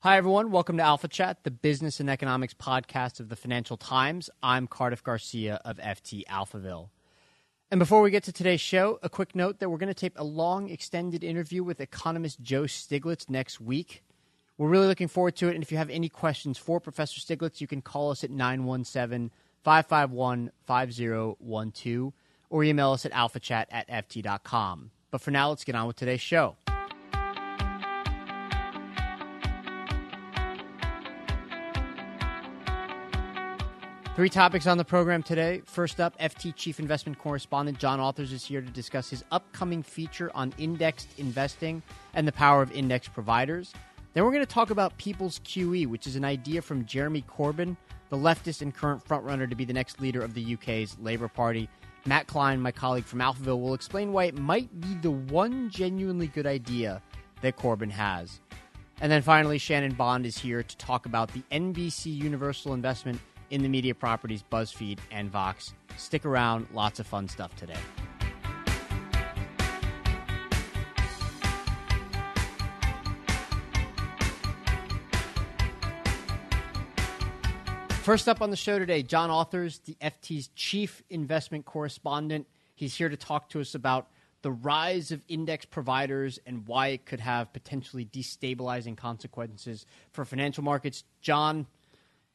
Hi, everyone. Welcome to Alpha Chat, the business and economics podcast of the Financial Times. I'm Cardiff Garcia of FT Alphaville. And before we get to today's show, a quick note that we're going to tape a long, extended interview with economist Joe Stiglitz next week. We're really looking forward to it. And if you have any questions for Professor Stiglitz, you can call us at 917 551 5012 or email us at alphachat at ft.com. But for now, let's get on with today's show. Three topics on the program today. First up, FT Chief Investment Correspondent John Authers is here to discuss his upcoming feature on indexed investing and the power of index providers. Then we're going to talk about People's QE, which is an idea from Jeremy Corbyn, the leftist and current frontrunner to be the next leader of the UK's Labour Party. Matt Klein, my colleague from Alphaville, will explain why it might be the one genuinely good idea that Corbyn has. And then finally, Shannon Bond is here to talk about the NBC Universal investment in the media properties BuzzFeed and Vox. Stick around, lots of fun stuff today. First up on the show today, John Authers, the FT's chief investment correspondent. He's here to talk to us about the rise of index providers and why it could have potentially destabilizing consequences for financial markets. John,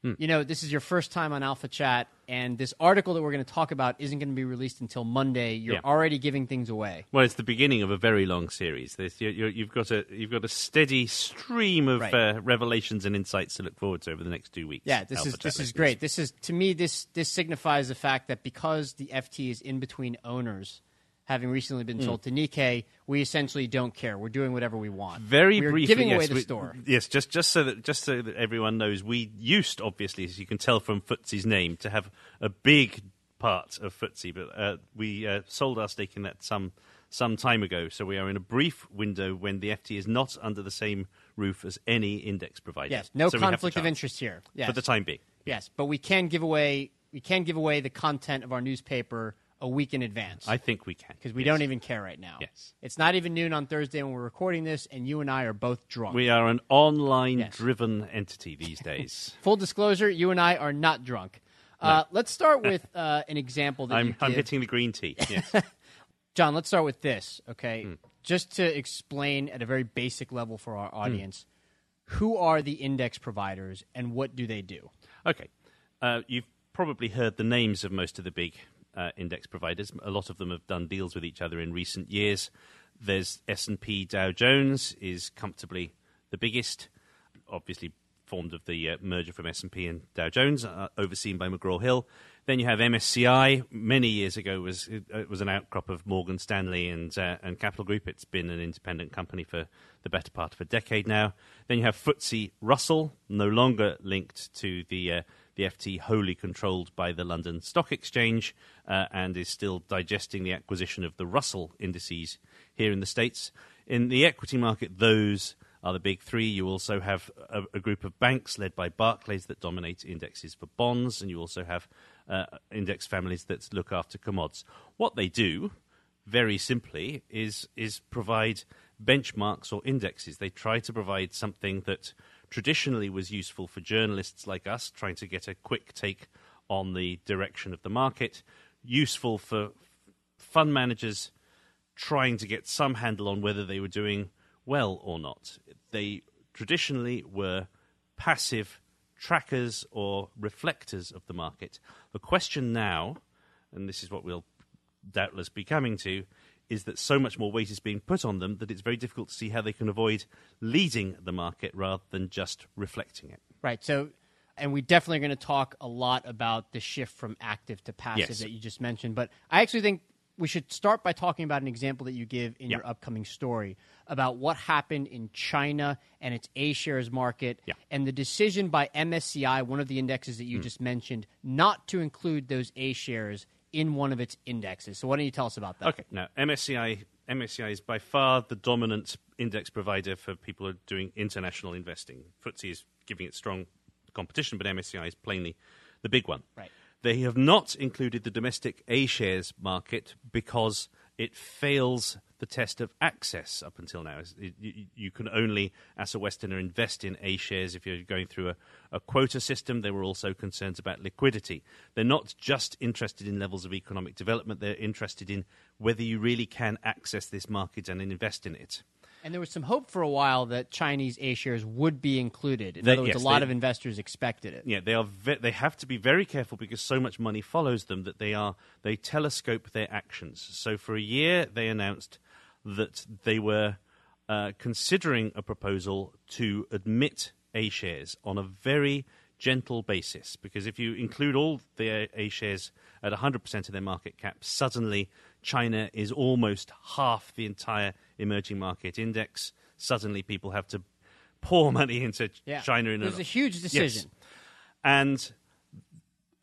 Hmm. You know, this is your first time on Alpha Chat, and this article that we're going to talk about isn't going to be released until Monday. You're yeah. already giving things away. Well, it's the beginning of a very long series. you have got a you've got a steady stream of right. uh, revelations and insights to look forward to over the next two weeks. Yeah, this Alpha is this is great. This is to me this this signifies the fact that because the FT is in between owners having recently been mm. to Nikkei, we essentially don't care. We're doing whatever we want. Very We're briefly, giving yes, away the we, store. Yes, just just so that just so that everyone knows, we used obviously, as you can tell from FTSE's name, to have a big part of FTSE, but uh, we uh, sold our stake in that some some time ago. So we are in a brief window when the FT is not under the same roof as any index provider. Yes, no so conflict of interest here. Yes. for the time being. Yes, but we can give away we can give away the content of our newspaper a week in advance. I think we can. Because we yes. don't even care right now. Yes. It's not even noon on Thursday when we're recording this, and you and I are both drunk. We are an online yes. driven entity these days. Full disclosure, you and I are not drunk. No. Uh, let's start with uh, an example that I'm, I'm hitting the green tea. Yes. John, let's start with this, okay? Mm. Just to explain at a very basic level for our audience mm. who are the index providers and what do they do? Okay. Uh, you've probably heard the names of most of the big uh, index providers. A lot of them have done deals with each other in recent years. There's S&P Dow Jones is comfortably the biggest, obviously formed of the uh, merger from S&P and Dow Jones, uh, overseen by McGraw-Hill. Then you have MSCI. Many years ago, was it was an outcrop of Morgan Stanley and uh, and Capital Group. It's been an independent company for the better part of a decade now. Then you have FTSE Russell, no longer linked to the uh, the FT wholly controlled by the London Stock Exchange uh, and is still digesting the acquisition of the Russell indices here in the States. In the equity market, those are the big three. You also have a, a group of banks led by Barclays that dominate indexes for bonds, and you also have uh, index families that look after commods. What they do, very simply, is is provide benchmarks or indexes. They try to provide something that traditionally was useful for journalists like us trying to get a quick take on the direction of the market, useful for fund managers trying to get some handle on whether they were doing well or not. They traditionally were passive trackers or reflectors of the market. The question now, and this is what we'll doubtless be coming to, is that so much more weight is being put on them that it's very difficult to see how they can avoid leading the market rather than just reflecting it. Right. So, and we definitely are going to talk a lot about the shift from active to passive yes. that you just mentioned. But I actually think we should start by talking about an example that you give in Yeah. your upcoming story about what happened in China and its A shares market Yeah. and the decision by MSCI, one of the indexes that you Hmm. just mentioned, not to include those A shares in one of its indexes. So, why don't you tell us about that? Okay, now MSCI MSCI is by far the dominant index provider for people who are doing international investing. FTSE is giving it strong competition, but MSCI is plainly the big one. Right. They have not included the domestic A shares market because it fails the test of access up until now. You, you can only, as a Westerner, invest in A shares if you're going through a, a quota system. There were also concerns about liquidity. They're not just interested in levels of economic development, they're interested in whether you really can access this market and invest in it. And there was some hope for a while that Chinese A shares would be included. In They- other words, yes, a lot they- of investors expected it. Yeah, they are. Ve- they have to be very careful because so much money follows them that they are. They telescope their actions. So for a year, they announced that they were uh, considering a proposal to admit A shares on a very gentle basis. Because if you include all the A shares at 100% of their market cap, suddenly China is almost half the entire emerging market index. Suddenly, people have to pour money into Yeah. China in It was an- a huge Yes. decision. And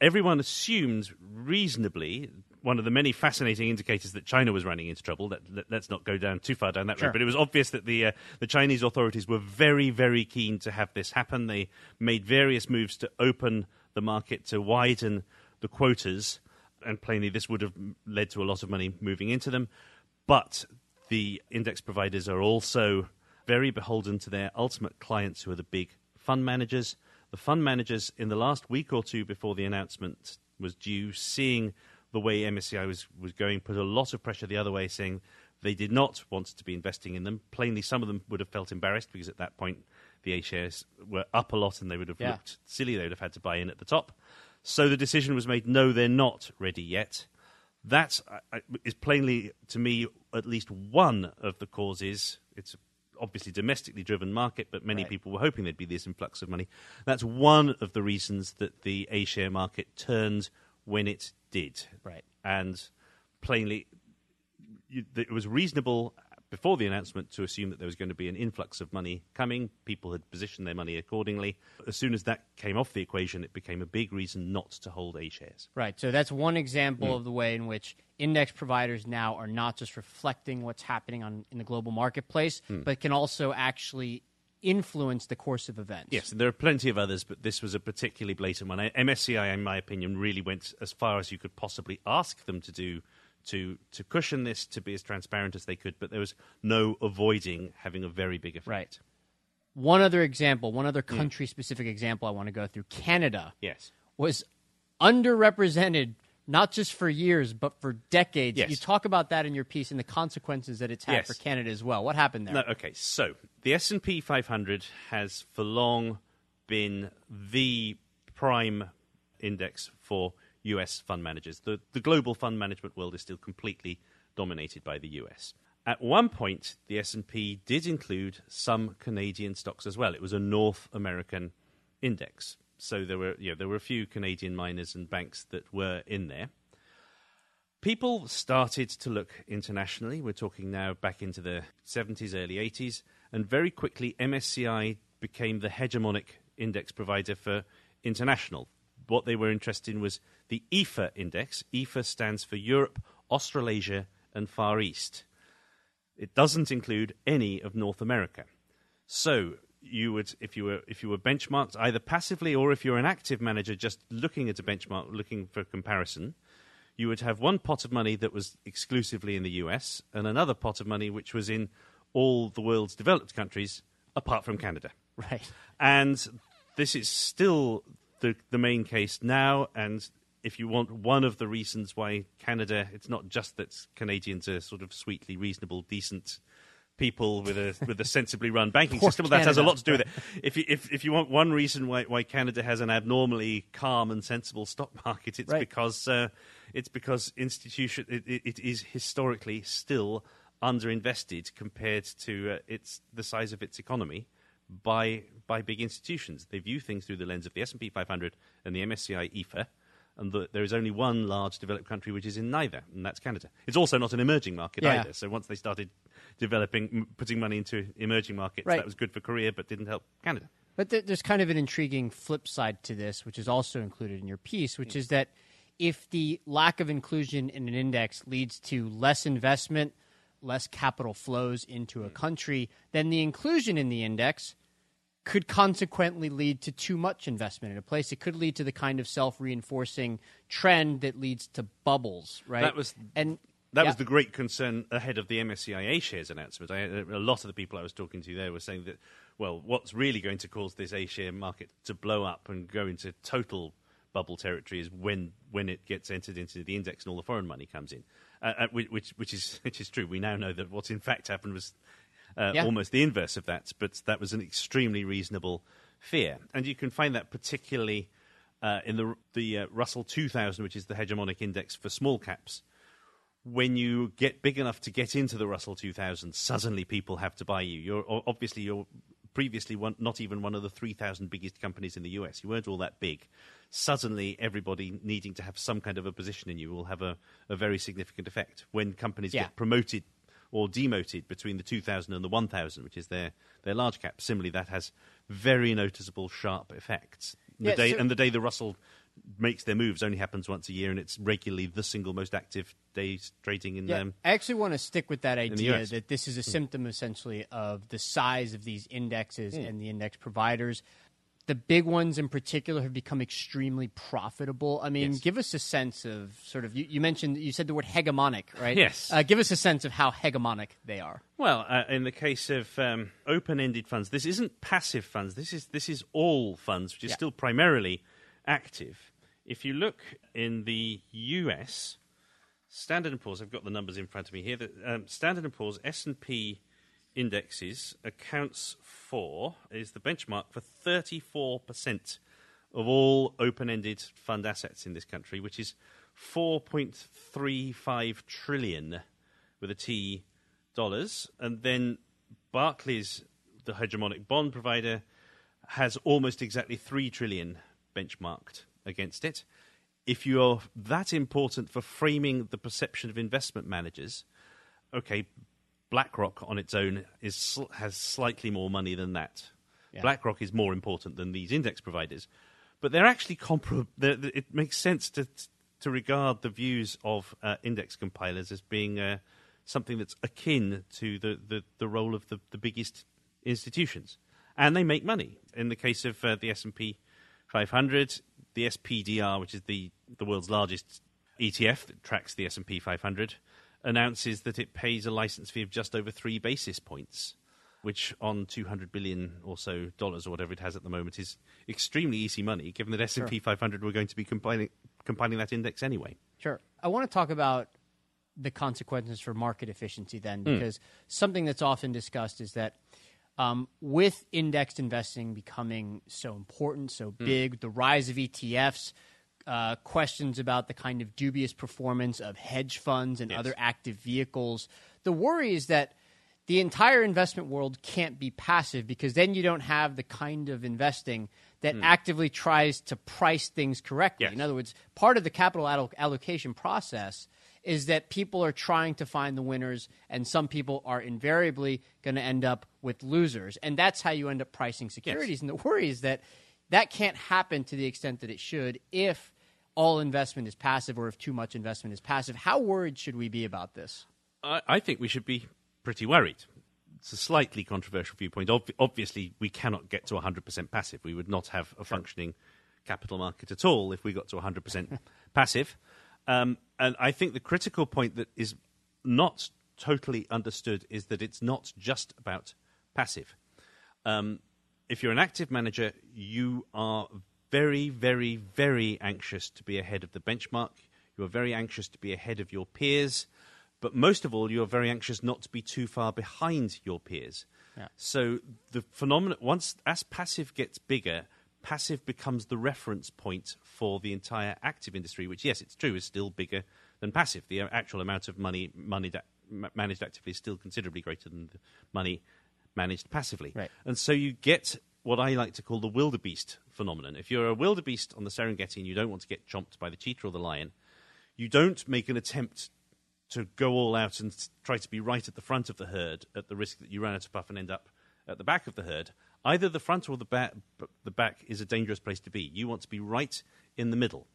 everyone assumed reasonably one of the many fascinating indicators that China was running into trouble. Let, us not go down too far down that Sure. road. But it was obvious that the uh, the Chinese authorities were very, very keen to have this happen. They made various moves to open the market to widen the quotas, and plainly this would have led to a lot of money moving into them. But the index providers are also very beholden to their ultimate clients, who are the big fund managers. The fund managers, in the last week or two before the announcement was due, seeing the way MSCI was, was going, put a lot of pressure the other way, saying they did not want to be investing in them. Plainly, some of them would have felt embarrassed because at that point the A shares were up a lot and they would have Yeah. looked silly. They would have had to buy in at the top. So the decision was made no, they're not ready yet. That I- uh, I- uh, is plainly, to me, at least one of the causes. It's obviously domestically driven market, but many Right. people were hoping there'd be this influx of money. That's one of the reasons that the A share market turned when it did. Right. And plainly, it was reasonable before the announcement to assume that there was going to be an influx of money coming. People had positioned their money accordingly. As soon as that came off the equation, it became a big reason not to hold A shares. Right. So that's one example Mm. of the way in which index providers now are not just reflecting what's happening on in the global marketplace, Mm. but can also actually influence the course of events. Yes, and there are plenty of others, but this was a particularly blatant one. MSCI, in my opinion, really went as far as you could possibly ask them to do to to cushion this, to be as transparent as they could, but there was no avoiding having a very big effect. Right. One other example, one other country specific example I want to go through. Canada Yes. was underrepresented not just for years but for decades. Yes. You talk about that in your piece and the consequences that it's had Yes. for Canada as well. What happened there? No, okay. So the S and P 500 has for long been the prime index for U.S. fund managers. The the global fund management world is still completely dominated by the U.S. At one point, the S and P did include some Canadian stocks as well. It was a North American index, so there were you know, there were a few Canadian miners and banks that were in there people started to look internationally. We're talking now back into the 70s, early 80s, and very quickly MSCI became the hegemonic index provider for international. What they were interested in was the EAFE index. EAFE stands for Europe, Australasia, and Far East. It doesn't include any of North America. So you would, if you were, if you were benchmarked either passively or if you're an active manager just looking at a benchmark, looking for comparison, you would have one pot of money that was exclusively in the US and another pot of money which was in all the world's developed countries apart from Canada. Right. And this is still the, the main case now. And if you want one of the reasons why Canada, it's not just that Canadians are sort of sweetly reasonable, decent people with a with a sensibly run banking system. Well, that has a lot to do with it. If you, if if you want one reason why why Canada has an abnormally calm and sensible stock market, it's Right. because uh, it's because institution it, it, it is historically still underinvested compared to uh, its the size of its economy by by big institutions. They view things through the lens of the S and P 500 and the MSCI EAFE, and the, there is only one large developed country which is in neither, and that's Canada. It's also not an emerging market Yeah. either. So once they started developing, m- putting money into emerging markets, Right. that was good for Korea, but didn't help Canada. But th- there's kind of an intriguing flip side to this, which is also included in your piece, which hmm. is that if the lack of inclusion in an index leads to less investment, less capital flows into a hmm. country, then the inclusion in the index could consequently lead to too much investment in a place. It could lead to the kind of self reinforcing trend that leads to bubbles, right? That was- and That yeah. was the great concern ahead of the MSCI shares announcement. I, a lot of the people I was talking to there were saying that, well, what's really going to cause this A share market to blow up and go into total bubble territory is when when it gets entered into the index and all the foreign money comes in, uh, uh, which, which which is which is true. We now know that what in fact happened was uh, Yeah. almost the inverse of that, but that was an extremely reasonable fear, and you can find that particularly uh, in the the uh, Russell 2000, which is the hegemonic index for small caps when you get big enough to get into the Russell 2000, suddenly people have to buy you. You're obviously you're previously one, not even one of the 3,000 biggest companies in the US. You weren't all that big. Suddenly, everybody needing to have some kind of a position in you will have a, a very significant effect. When companies Yeah. get promoted or demoted between the 2000 and the 1000, which is their, their large cap, similarly, that has very noticeable, sharp effects. The Yeah, day, so- and the day the Russell makes their moves only happens once a year, and it's regularly the single most active days trading in them. Yeah, um, I actually want to stick with that idea that this is a symptom essentially of the size of these indexes Hmm. and the index providers. The big ones in particular have become extremely profitable. I mean, Yes. give us a sense of sort of, you, you mentioned, you said the word hegemonic, right? Yes. Uh, give us a sense of how hegemonic they are. Well, uh, in the case of um, open-ended funds, this isn't passive funds. This is this is all funds, which is Yeah. still primarily active. If you look in the U.S., Standard and Poor's, I've got the numbers in front of me here. The, um, Standard and Poor's S and P indexes accounts for is the benchmark for 34 percent of all open-ended fund assets in this country, which is 4.35 trillion with a T dollars, and then Barclays, the hegemonic bond provider, has almost exactly three trillion benchmarked against it. If you are that important for framing the perception of investment managers, okay, BlackRock on its own is has slightly more money than that. Yeah. BlackRock is more important than these index providers, but they're actually comparable. It makes sense to to regard the views of uh, index compilers as being uh, something that's akin to the, the, the role of the, the biggest institutions, and they make money. In the case of uh, the S and P 500, the SPDR, which is the the world's largest ETF that tracks the S and P 500, announces that it pays a license fee of just over three basis points, which on 200 billion or so dollars or whatever it has at the moment is extremely easy money, given that S and P 500 were going to be compiling compiling that index anyway. Sure. I want to talk about the consequences for market efficiency then, Hmm. because something that's often discussed is that um, with indexed investing becoming so important, so Hmm. big, the rise of ETFs, uh, questions about the kind of dubious performance of hedge funds and Yes. other active vehicles. The worry is that the entire investment world can't be passive because then you don't have the kind of investing that actively tries to price things correctly. Yes. In other words, part of the capital alloc- allocation process is that people are trying to find the winners, and some people are invariably going to end up with losers. And that's how you end up pricing securities. And the worry is that that can't happen to the extent that it should if all investment is passive or if too much investment is passive. How worried should we be about this? I, I think we should be pretty worried. It's a slightly controversial viewpoint. Ob- obviously, we cannot get to 100% passive. We would not have a functioning capital market at all if we got to 100% passive. Um, and I think the critical point that is not totally understood is that it's not just about passive. Um, if you're an active manager, you are very, very, very anxious to be ahead of the benchmark. You are very anxious to be ahead of your peers. But most of all, you are very anxious not to be too far behind your peers. Yeah. So the phenomenon, once as passive gets bigger, passive becomes the reference point for the entire active industry, which, yes, it's true, is still bigger than passive. The actual amount of money, money managed actively is still considerably greater than the money managed passively. Right. And so you get what I like to call the wildebeest phenomenon. If you're a wildebeest on the Serengeti and you don't want to get chomped by the cheetah or the lion, you don't make an attempt to go all out and try to be right at the front of the herd at the risk that you run out of puff and end up at the back of the herd. Either the front or the back, the back is a dangerous place to be. You want to be right in the middle.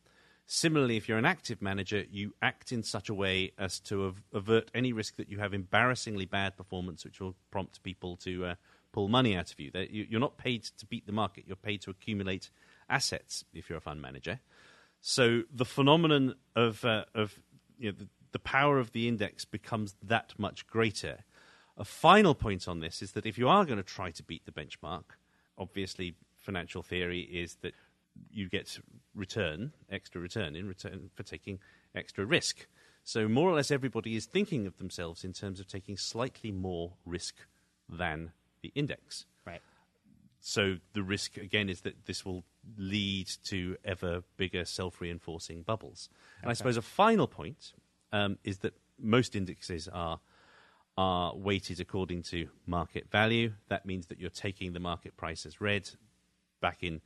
Similarly, if you're an active manager, you act in such a way as to avert any risk that you have embarrassingly bad performance, which will prompt people to uh, pull money out of you. You're not paid to beat the market, you're paid to accumulate assets if you're a fund manager. So the phenomenon of, uh, of you know, the, the power of the index becomes that much greater. A final point on this is that if you are going to try to beat the benchmark, obviously financial theory is that you get return, extra return in return for taking extra risk. So more or less everybody is thinking of themselves in terms of taking slightly more risk than the index. Right. So the risk again is that this will lead to ever bigger self-reinforcing bubbles. And I suppose a final point um, is that most indexes are are weighted according to market value. That means that you're taking the market price as read. Back in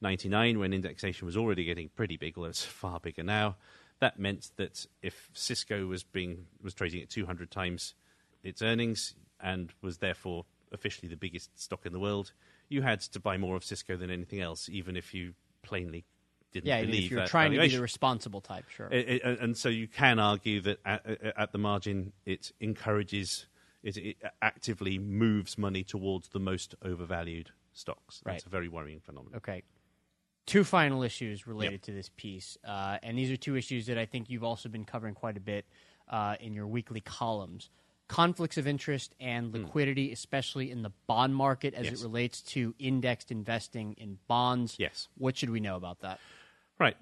99, when indexation was already getting pretty big, although it's far bigger now, that meant that if Cisco was being was trading at 200 times its earnings and was therefore officially the biggest stock in the world, you had to buy more of Cisco than anything else, even if you plainly didn't yeah, believe if you're trying valuation. to be the responsible type, sure. It, it, and so you can argue that at, at the margin, it encourages, it, it, actively moves money towards the most overvalued stocks. That's Right. a very worrying phenomenon. Okay. Two final issues related Yep. to this piece, uh, and these are two issues that I think you've also been covering quite a bit uh, in your weekly columns: conflicts of interest and liquidity, especially in the bond market as Hmm. Yes. it relates to indexed investing in bonds. Yes. What should we know about that? Right.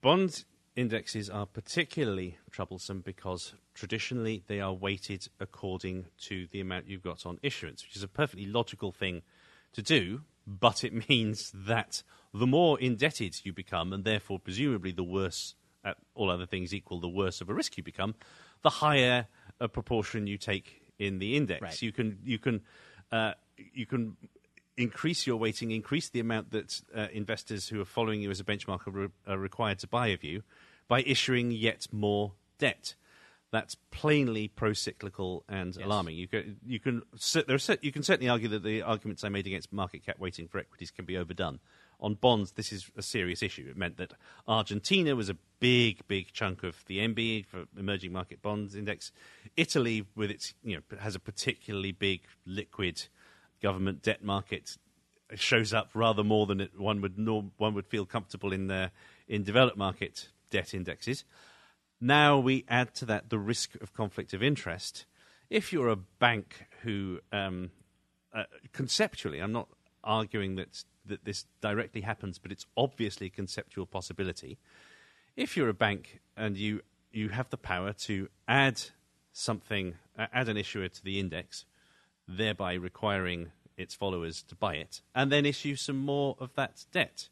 Bond indexes are particularly troublesome because traditionally they are weighted according to the amount you've got on issuance, which is a perfectly logical thing to do, but it means that the more indebted you become, and therefore presumably the worse, at all other things equal, the worse of a risk you become, the higher a proportion you take in the index. Right. You can you can uh, you can increase your weighting, increase the amount that uh, investors who are following you as a benchmark are, re- are required to buy of you by issuing yet more debt. That's plainly pro-cyclical and alarming. You can, you can you can certainly argue that the arguments I made against market cap weighting for equities can be overdone. On bonds, this is a serious issue. It meant that Argentina was a big, big chunk of the EMBI for emerging market bonds index. Italy, with its you know, has a particularly big liquid government debt market shows up rather more than it, one would norm, one would feel comfortable in uh, in developed market debt indexes. Now we add to that the risk of conflict of interest. If you're a bank who, um, uh, conceptually, I'm not arguing that that this directly happens, but it's obviously a conceptual possibility. If you're a bank and you you have the power to add something, uh, add an issuer to the index, thereby requiring its followers to buy it, and then issue some more of that debt,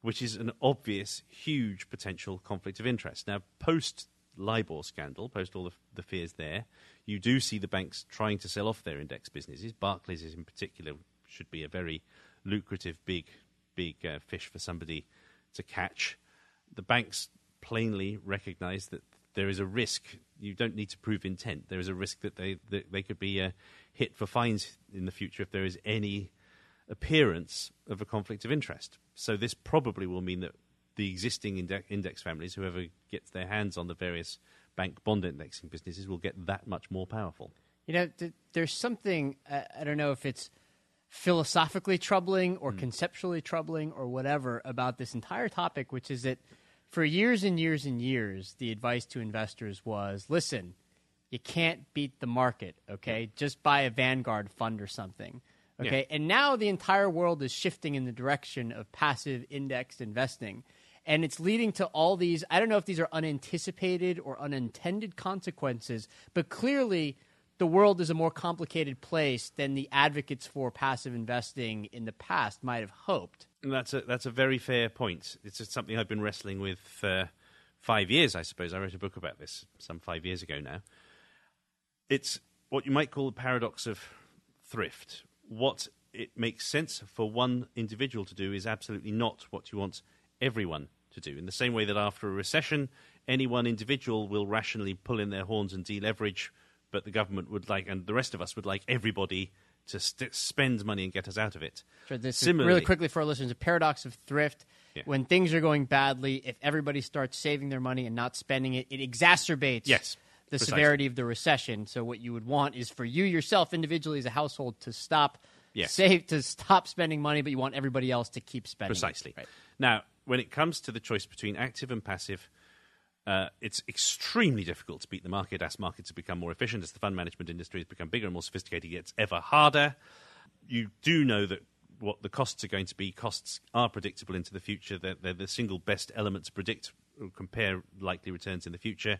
which is an obvious, huge potential conflict of interest. Now, post LIBOR scandal, post all the, the fears there, you do see the banks trying to sell off their index businesses. Barclays, in particular, should be a very lucrative, big, big uh, fish for somebody to catch. The banks plainly recognise that there is a risk. You don't need to prove intent. There is a risk that they that they could be uh, hit for fines in the future if there is any appearance of a conflict of interest. So this probably will mean that the existing inde- index families, whoever gets their hands on the various bank bond indexing businesses, will get that much more powerful. You know, th- there's something, uh, I don't know if it's philosophically troubling or conceptually troubling or whatever about this entire topic, which is that for years and years and years, the advice to investors was listen, you can't beat the market, okay? Just buy a Vanguard fund or something. Okay. And now the entire world is shifting in the direction of passive indexed investing. And it's leading to all these, I don't know if these are unanticipated or unintended consequences, but clearly the world is a more complicated place than the advocates for passive investing in the past might have hoped. And that's a that's a very fair point. It's something I've been wrestling with for five years, I suppose. I wrote a book about this some five years ago now. It's what you might call the paradox of thrift. What it makes sense for one individual to do is absolutely not what you want everyone to do. In the same way that after a recession, any one individual will rationally pull in their horns and deleverage, but the government would like, and the rest of us would like everybody to st- spend money and get us out of it. Sure, this is Similarly, really quickly for our listeners, a paradox of thrift. Yeah. When things are going badly, if everybody starts saving their money and not spending it, it exacerbates Yes, the precisely. severity of the recession. So what you would want is for you yourself individually as a household to stop Yes. save to stop spending money, but you want everybody else to keep spending. it. Precisely. Right. Now, when it comes to the choice between active and passive, uh, it's extremely difficult to beat the market as markets have become more efficient, as the fund management industry has become bigger and more sophisticated, it gets ever harder. You do know that what the costs are going to be. Costs are predictable into the future. They're, they're the single best element to predict or compare likely returns in the future.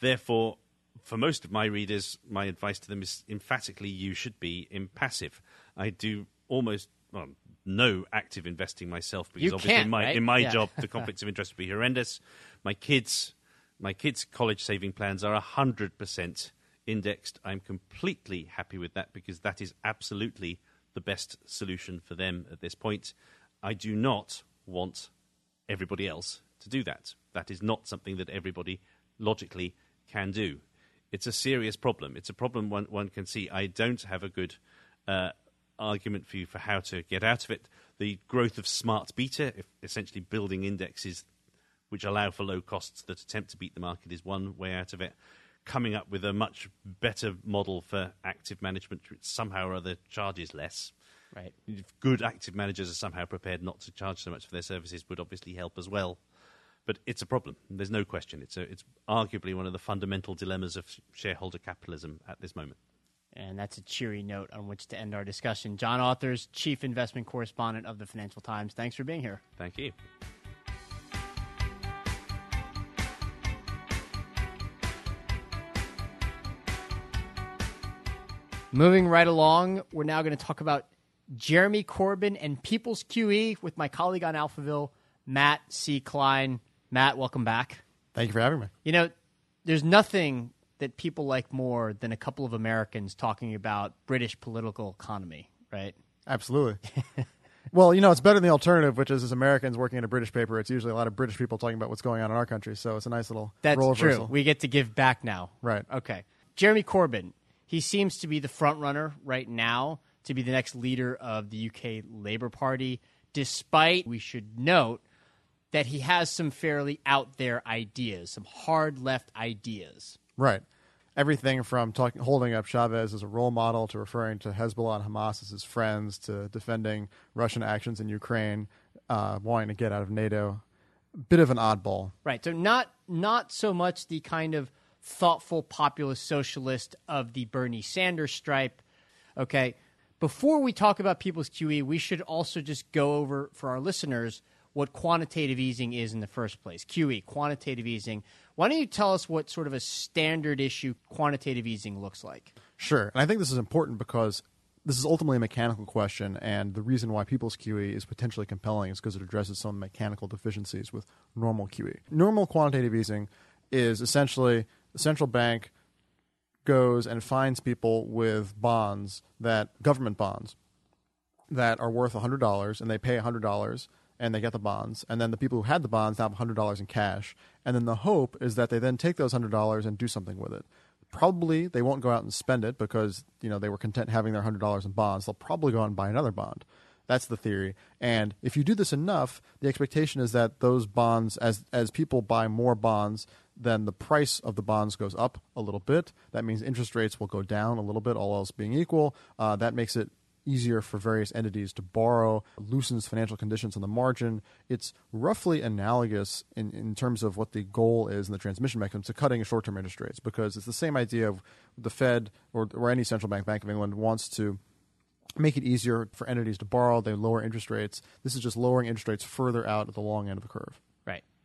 Therefore, for most of my readers, my advice to them is emphatically you should be impassive. I do almost well, no active investing myself because You obviously in my right? in my Yeah. job the conflicts of interest would be horrendous. My kids, my kids' college saving plans are hundred percent indexed. I'm completely happy with that because that is absolutely the best solution for them at this point. I do not want everybody else to do that. That is not something that everybody logically can do. It's a serious problem. It's a problem one, one can see. I don't have a good uh, argument for you for how to get out of it. The growth of smart beta, essentially building indexes which allow for low costs that attempt to beat the market, is one way out of it. Coming up with a much better model for active management, which somehow or other charges less Right. if good active managers are somehow prepared not to charge so much for their services would obviously help as well. But it's a problem. There's no question. It's a, it's arguably one of the fundamental dilemmas of shareholder capitalism at this moment. And that's a cheery note on which to end our discussion. John Authers, Chief Investment Correspondent of the Financial Times. Thanks for being here. Thank you. Moving right along, we're now going to talk about Jeremy Corbyn and People's QE with my colleague on Alphaville, Matt C. Klein. Matt, welcome back. Thank you for having me. You know, there's nothing that people like more than a couple of Americans talking about British political economy, right? Absolutely. well, you know, it's better than the alternative, which is as Americans working at a British paper, it's usually a lot of British people talking about what's going on in our country. So it's a nice little That's true. reversal. We get to give back now. Right. Okay. Jeremy Corbyn, he seems to be the front runner right now to be the next leader of the UK Labour Party, despite, we should note, that he has some fairly out there ideas, some hard left ideas. Right. Everything from talking, holding up Chavez as a role model to referring to Hezbollah and Hamas as his friends to defending Russian actions in Ukraine, uh, wanting to get out of NATO. Bit of an oddball. Right. So not not so much the kind of thoughtful populist socialist of the Bernie Sanders stripe. Okay. Before we talk about people's QE, we should also just go over for our listeners what quantitative easing is in the first place. QE, quantitative easing. Why don't you tell us what sort of a standard issue quantitative easing looks like? Sure. And I think this is important because this is ultimately a mechanical question, and the reason why people's QE is potentially compelling is because it addresses some mechanical deficiencies with normal QE. Normal quantitative easing is essentially the central bank goes and finds people with bonds that government bonds that are worth $100 and they pay $100 and they get the bonds. And then the people who had the bonds now have $100 in cash. And then the hope is that they then take those $100 and do something with it. Probably they won't go out and spend it because you know they were content having their $100 in bonds. They'll probably go out and buy another bond. That's the theory. And if you do this enough the expectation is that those bonds as as people buy more bonds then the price of the bonds goes up a little bit that means interest rates will go down a little bit all else being equal uh, that makes it easier for various entities to borrow, loosens financial conditions on the margin. It's roughly analogous in, in terms of what the goal is in the transmission mechanism to cutting short term interest rates because it's the same idea of the Fed or, or any central bank, Bank of England, wants to make it easier for entities to borrow. They lower interest rates. This is just lowering interest rates further out at the long end of the curve.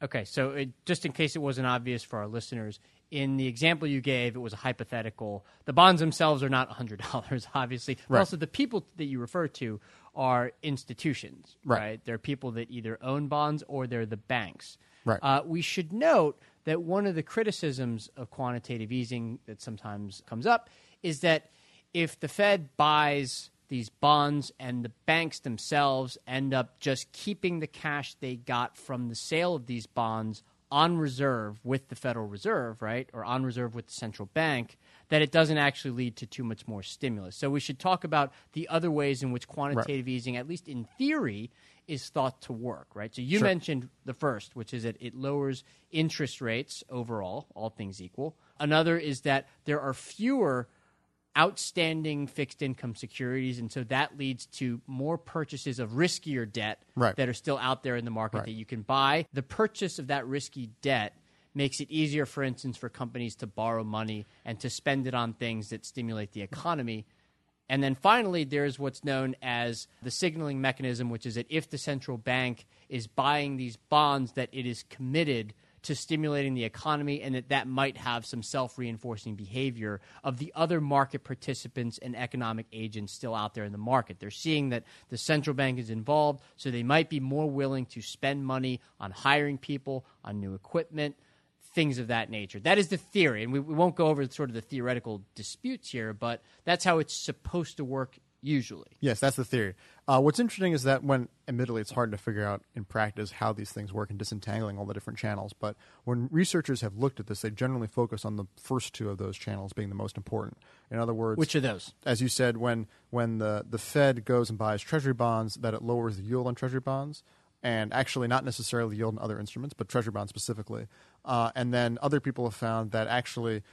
Right. Okay. So, it, just in case it wasn't obvious for our listeners, in the example you gave, it was a hypothetical. The bonds themselves are not $100, obviously. Right. Also, the people that you refer to are institutions, Right. They're people that either own bonds or they're the banks. Right. Uh, we should note that one of the criticisms of quantitative easing that sometimes comes up is that if the Fed buys these bonds, and the banks themselves end up just keeping the cash they got from the sale of these bonds on reserve with the Federal Reserve, right, or on reserve with the central bank, that it doesn't actually lead to too much more stimulus. So we should talk about the other ways in which quantitative right. easing, at least in theory, is thought to work, right? So you sure. mentioned the first, which is that it lowers interest rates overall, all things equal. Another is that there are fewer outstanding fixed income securities, and so that leads to more purchases of riskier debt right. that are still out there in the market right. that you can buy. The purchase of that risky debt makes it easier, for instance, for companies to borrow money and to spend it on things that stimulate the economy. And then finally, there's what's known as the signaling mechanism, which is that if the central bank is buying these bonds, that it is committed to stimulating the economy and that that might have some self-reinforcing behavior of the other market participants and economic agents still out there in the market. They're seeing that the central bank is involved, so they might be more willing to spend money on hiring people, on new equipment, things of that nature. That is the theory, and we, we won't go over sort of the theoretical disputes here, but that's how it's supposed to work usually. Yes, that's the theory. Uh, what's interesting is that when, admittedly, it's hard to figure out in practice how these things work and disentangling all the different channels. But when researchers have looked at this, they generally focus on the first two of those channels being the most important. In other words, which are those? As you said, when when the the Fed goes and buys Treasury bonds, that it lowers the yield on Treasury bonds and actually not necessarily yield in other instruments, but treasury bonds specifically. Uh, and then other people have found that actually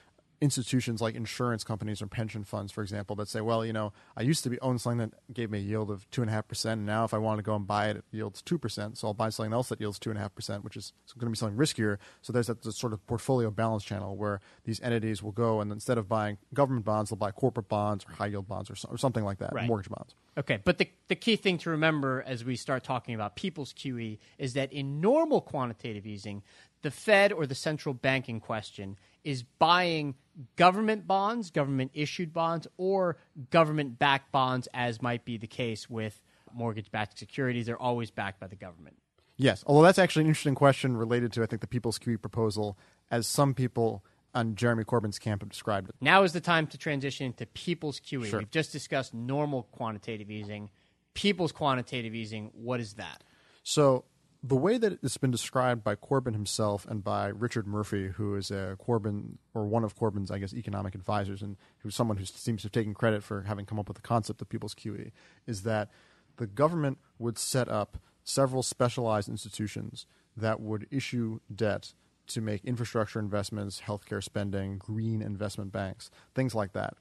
institutions like insurance companies or pension funds, for example, that say, well, you know, I used to be own something that gave me a yield of two and a half percent, and now if I want to go and buy it, it yields two percent. So I'll buy something else that yields two and a half percent, which is going to be something riskier. So there's that sort of portfolio balance channel where these entities will go and instead of buying government bonds, they'll buy corporate bonds or high yield bonds or, so, or something like that, right. mortgage bonds. Okay, but the the key thing to remember as we start talking about people's QE is that in normal quantitative easing, the Fed or the central bank in question is buying government bonds, government issued bonds, or government backed bonds, as might be the case with mortgage backed securities. They're always backed by the government. Yes, although that's actually an interesting question related to, I think, the People's QE proposal, as some people on Jeremy Corbyn's camp have described it. Now is the time to transition to People's QE. Sure. We've just discussed normal quantitative easing. People's quantitative easing, what is that? So the way that it's been described by Corbyn himself and by Richard Murphy, who is a Corbyn or one of Corbyn's, I guess, economic advisors, and who's someone who seems to have taken credit for having come up with the concept of people's QE, is that the government would set up several specialized institutions that would issue debt to make infrastructure investments, healthcare spending, green investment banks, things like that.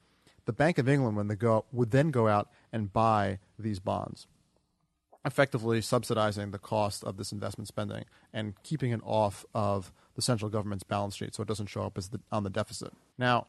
The Bank of England, when they go, would then go out and buy these bonds effectively subsidizing the cost of this investment spending and keeping it off of the central government's balance sheet so it doesn't show up as the, on the deficit. Now,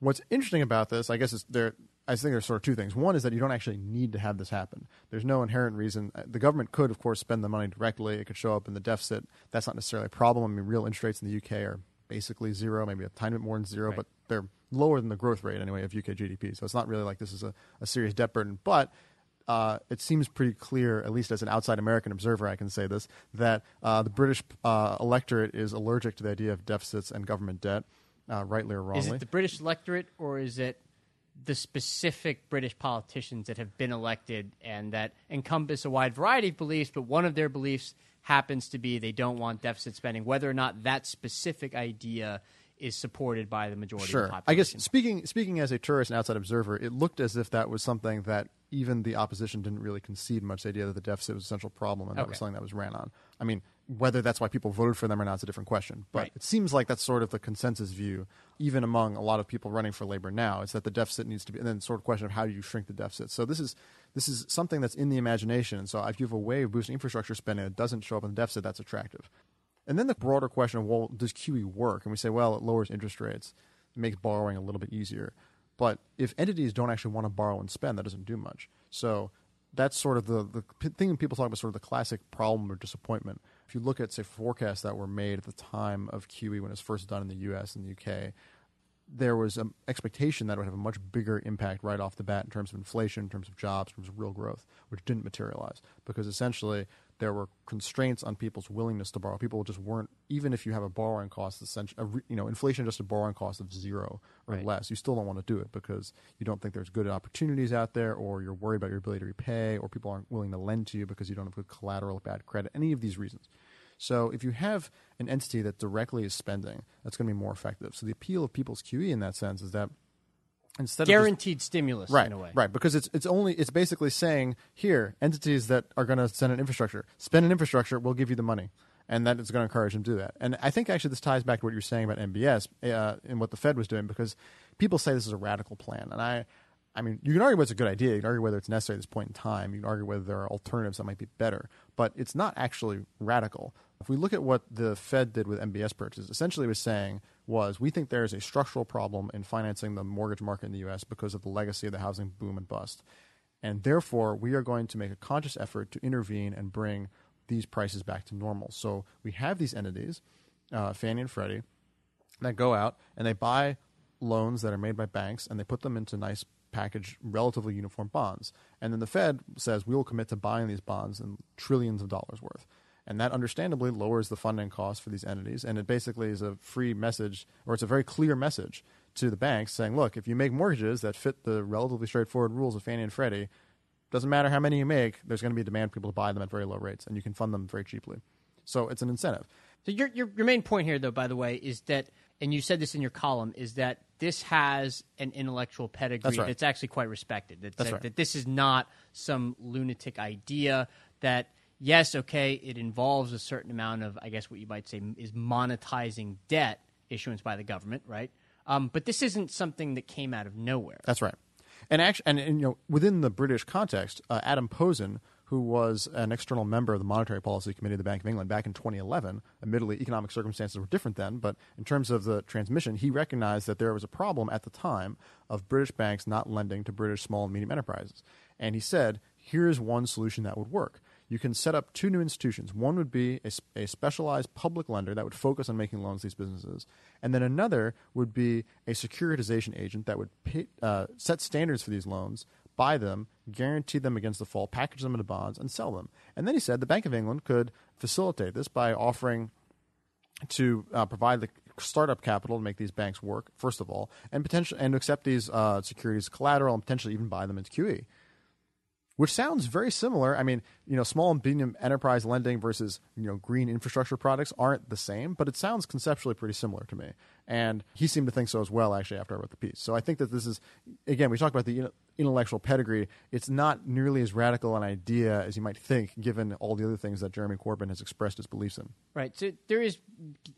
what's interesting about this, I guess, is there. I think there's sort of two things. One is that you don't actually need to have this happen. There's no inherent reason. Uh, the government could, of course, spend the money directly. It could show up in the deficit. That's not necessarily a problem. I mean, real interest rates in the UK are basically zero, maybe a tiny bit more than zero, right. but they're lower than the growth rate anyway of UK GDP. So it's not really like this is a, a serious debt burden. But uh, it seems pretty clear, at least as an outside American observer, I can say this, that uh, the British uh, electorate is allergic to the idea of deficits and government debt, uh, rightly or wrongly. Is it the British electorate, or is it the specific British politicians that have been elected and that encompass a wide variety of beliefs, but one of their beliefs happens to be they don't want deficit spending, whether or not that specific idea is supported by the majority sure. of the population. I guess speaking speaking as a tourist and outside observer, it looked as if that was something that even the opposition didn't really concede much the idea that the deficit was a central problem and that okay. was something that was ran on. I mean, whether that's why people voted for them or not is a different question. But right. it seems like that's sort of the consensus view, even among a lot of people running for Labour now, is that the deficit needs to be and then sort of question of how do you shrink the deficit. So this is this is something that's in the imagination. And so if you have a way of boosting infrastructure spending that doesn't show up in the deficit, that's attractive. And then the broader question of, well, does QE work? And we say, well, it lowers interest rates, it makes borrowing a little bit easier. But if entities don't actually want to borrow and spend, that doesn't do much. So that's sort of the, the thing people talk about, sort of the classic problem or disappointment. If you look at, say, forecasts that were made at the time of QE when it was first done in the US and the UK, there was an expectation that it would have a much bigger impact right off the bat in terms of inflation, in terms of jobs, in terms of real growth, which didn't materialize because essentially there were constraints on people's willingness to borrow. People just weren't, even if you have a borrowing cost, essentially, you know, inflation adjusted borrowing cost of zero or Right. less, you still don't want to do it because you don't think there's good opportunities out there, or you're worried about your ability to repay, or people aren't willing to lend to you because you don't have good collateral, bad credit, any of these reasons. So if you have an entity that directly is spending, that's going to be more effective. So the appeal of people's QE in that sense is that instead of just- Guaranteed stimulus right, in a way. Right, because it's it's only it's basically saying here entities that are going to send an infrastructure, spend an infrastructure, we'll give you the money, and that is going to encourage them to do that. And I think actually this ties back to what you're saying about MBS uh, and what the Fed was doing because people say this is a radical plan, and I. I mean, you can argue whether it's a good idea. You can argue whether it's necessary at this point in time. You can argue whether there are alternatives that might be better. But it's not actually radical. If we look at what the Fed did with MBS purchases, essentially it was saying was we think there is a structural problem in financing the mortgage market in the U.S. because of the legacy of the housing boom and bust. And therefore, we are going to make a conscious effort to intervene and bring these prices back to normal. So we have these entities, uh, Fannie and Freddie, that go out and they buy loans that are made by banks and they put them into nice packaged, relatively uniform bonds. And then the Fed says we will commit to buying these bonds in trillions of dollars worth. And that understandably lowers the funding costs for these entities. And it basically is a free message, or it's a very clear message to the banks saying, look, if you make mortgages that fit the relatively straightforward rules of Fannie and Freddie, doesn't matter how many you make, there's going to be a demand for people to buy them at very low rates, and you can fund them very cheaply. So it's an incentive. So your, your your main point here, though, by the way, is that, and you said this in your column, is that this has an intellectual pedigree That's right. that's actually quite respected. That, That's that, right. that this is not some lunatic idea. That yes, okay, it involves a certain amount of, I guess, what you might say is monetizing debt issuance by the government, right? Um, but this isn't something that came out of nowhere. That's right. And actually, and, and, you know, within the British context, uh, Adam Posen, who was an external member of the Monetary Policy Committee of the Bank of England back in 2011, admittedly economic circumstances were different then, but in terms of the transmission, he recognized that there was a problem at the time of British banks not lending to British small and medium enterprises. And he said, "Here's one solution that would work." You can set up two new institutions. One would be a specialized public lender that would focus on making loans to these businesses, and then another would be a securitization agent that would pay, uh, set standards for these loans, buy them, guarantee them against the fall, package them into bonds, and sell them. And then he said the Bank of England could facilitate this by offering to uh, provide the startup capital to make these banks work, first of all, and potentially and accept these uh, securities collateral and potentially even buy them into QE which sounds very similar. I mean, you know, small and medium enterprise lending versus you know green infrastructure products aren't the same, but it sounds conceptually pretty similar to me. And he seemed to think so as well, actually, after I wrote the piece. So I think that this is, again, we talk about the intellectual pedigree. It's not nearly as radical an idea as you might think, given all the other things that Jeremy Corbyn has expressed his beliefs in. Right. So there is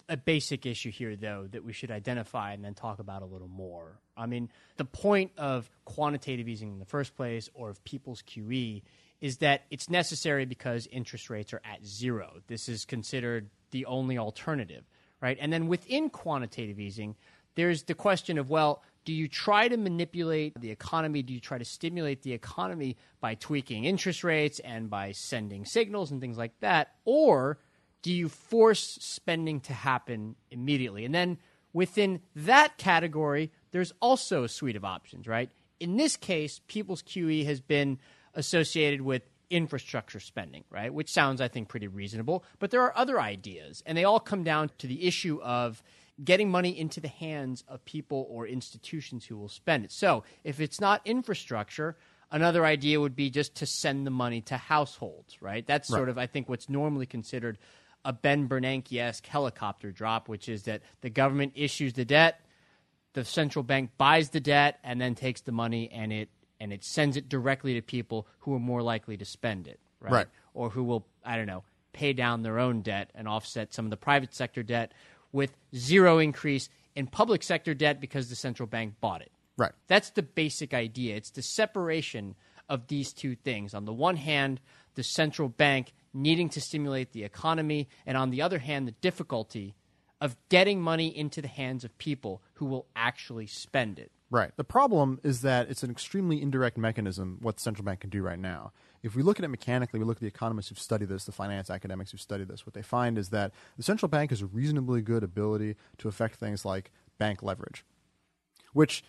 a basic issue here, though, that we should identify and then talk about a little more. I mean, the point of quantitative easing in the first place, or of people's QE, is that it's necessary because interest rates are at zero. This is considered the only alternative, right? And then within quantitative easing, there's the question of, well, do you try to manipulate the economy? Do you try to stimulate the economy by tweaking interest rates and by sending signals and things like that? Or do you force spending to happen immediately? And then within that category, there's also a suite of options, right? In this case, people's QE has been associated with infrastructure spending, right? Which sounds, I think, pretty reasonable. But there are other ideas, and they all come down to the issue of getting money into the hands of people or institutions who will spend it. So if it's not infrastructure, another idea would be just to send the money to households, right? That's sort of, I think, what's normally considered a Ben Bernanke esque helicopter drop, which is that the government issues the debt, the central bank buys the debt, and then takes the money and it and it sends it directly to people who are more likely to spend it, right? Right. Or who will, I don't know, pay down their own debt and offset some of the private sector debt with zero increase in public sector debt because the central bank bought it. Right. That's the basic idea. It's the separation of these two things. On the one hand, the central bank needing to stimulate the economy, and on the other hand, the difficulty of getting money into the hands of people who will actually spend it. Right. The problem is that it's an extremely indirect mechanism what the central bank can do right now. If we look at it mechanically, we look at the economists who've studied this, the finance academics who've studied this, what they find is that the central bank has a reasonably good ability to affect things like bank leverage, which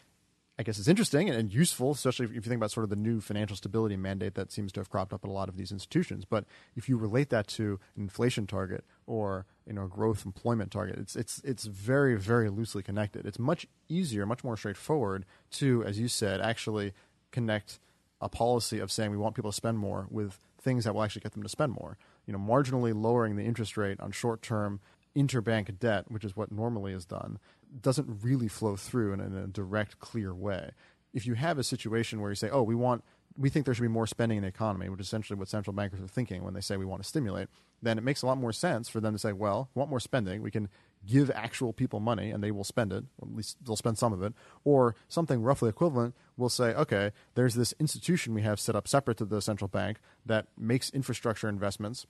I guess is interesting and, useful, especially if you think about sort of the new financial stability mandate that seems to have cropped up at a lot of these institutions. But if you relate that to an inflation target or you know growth employment target, it's it's it's very very loosely connected. It's much easier, much more straightforward to, as you said, actually connect a policy of saying we want people to spend more with things that will actually get them to spend more. You know, marginally lowering the interest rate on short term interbank debt, which is what normally is done, doesn't really flow through in, in a direct, clear way. If you have a situation where you say, "Oh, we want we think there should be more spending in the economy, which is essentially what central bankers are thinking when they say we want to stimulate, then it makes a lot more sense for them to say, well, we want more spending. We can give actual people money and they will spend it, or at least they'll spend some of it. Or something roughly equivalent will say, okay, there's this institution we have set up separate to the central bank that makes infrastructure investments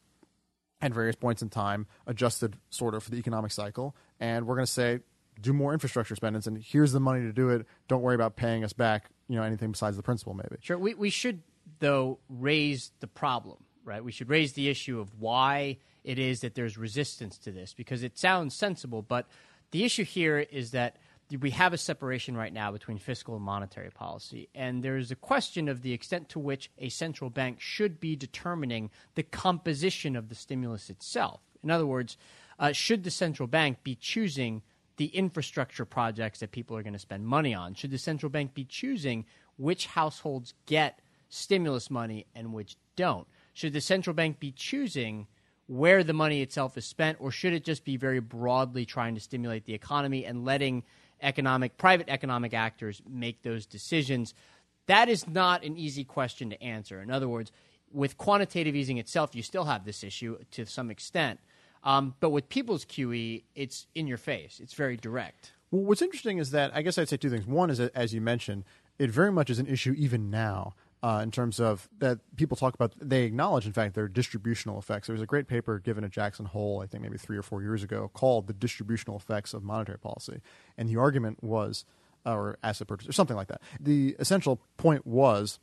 at various points in time, adjusted sort of for the economic cycle. And we're going to say, do more infrastructure spendings, and here's the money to do it. Don't worry about paying us back, you know, anything besides the principal, maybe. Sure. We, we should, though, raise the problem, right? We should raise the issue of why it is that there's resistance to this, because it sounds sensible, but the issue here is that we have a separation right now between fiscal and monetary policy. And there's a question of the extent to which a central bank should be determining the composition of the stimulus itself. In other words, uh, should the central bank be choosing the infrastructure projects that people are going to spend money on? Should the central bank be choosing which households get stimulus money and which don't? Should the central bank be choosing where the money itself is spent, or should it just be very broadly trying to stimulate the economy and letting economic private economic actors make those decisions? That is not an easy question to answer. In other words, with quantitative easing itself, you still have this issue to some extent. Um, but with people's QE, it's in your face. It's very direct. Well, what's interesting is that I guess I'd say two things. One is, that, as you mentioned, it very much is an issue even now uh, in terms of that people talk about. They acknowledge, in fact, their distributional effects. There was a great paper given at Jackson Hole, I think maybe three or four years ago, called "The Distributional Effects of Monetary Policy," and the argument was, or asset purchase, or something like that. The essential point was,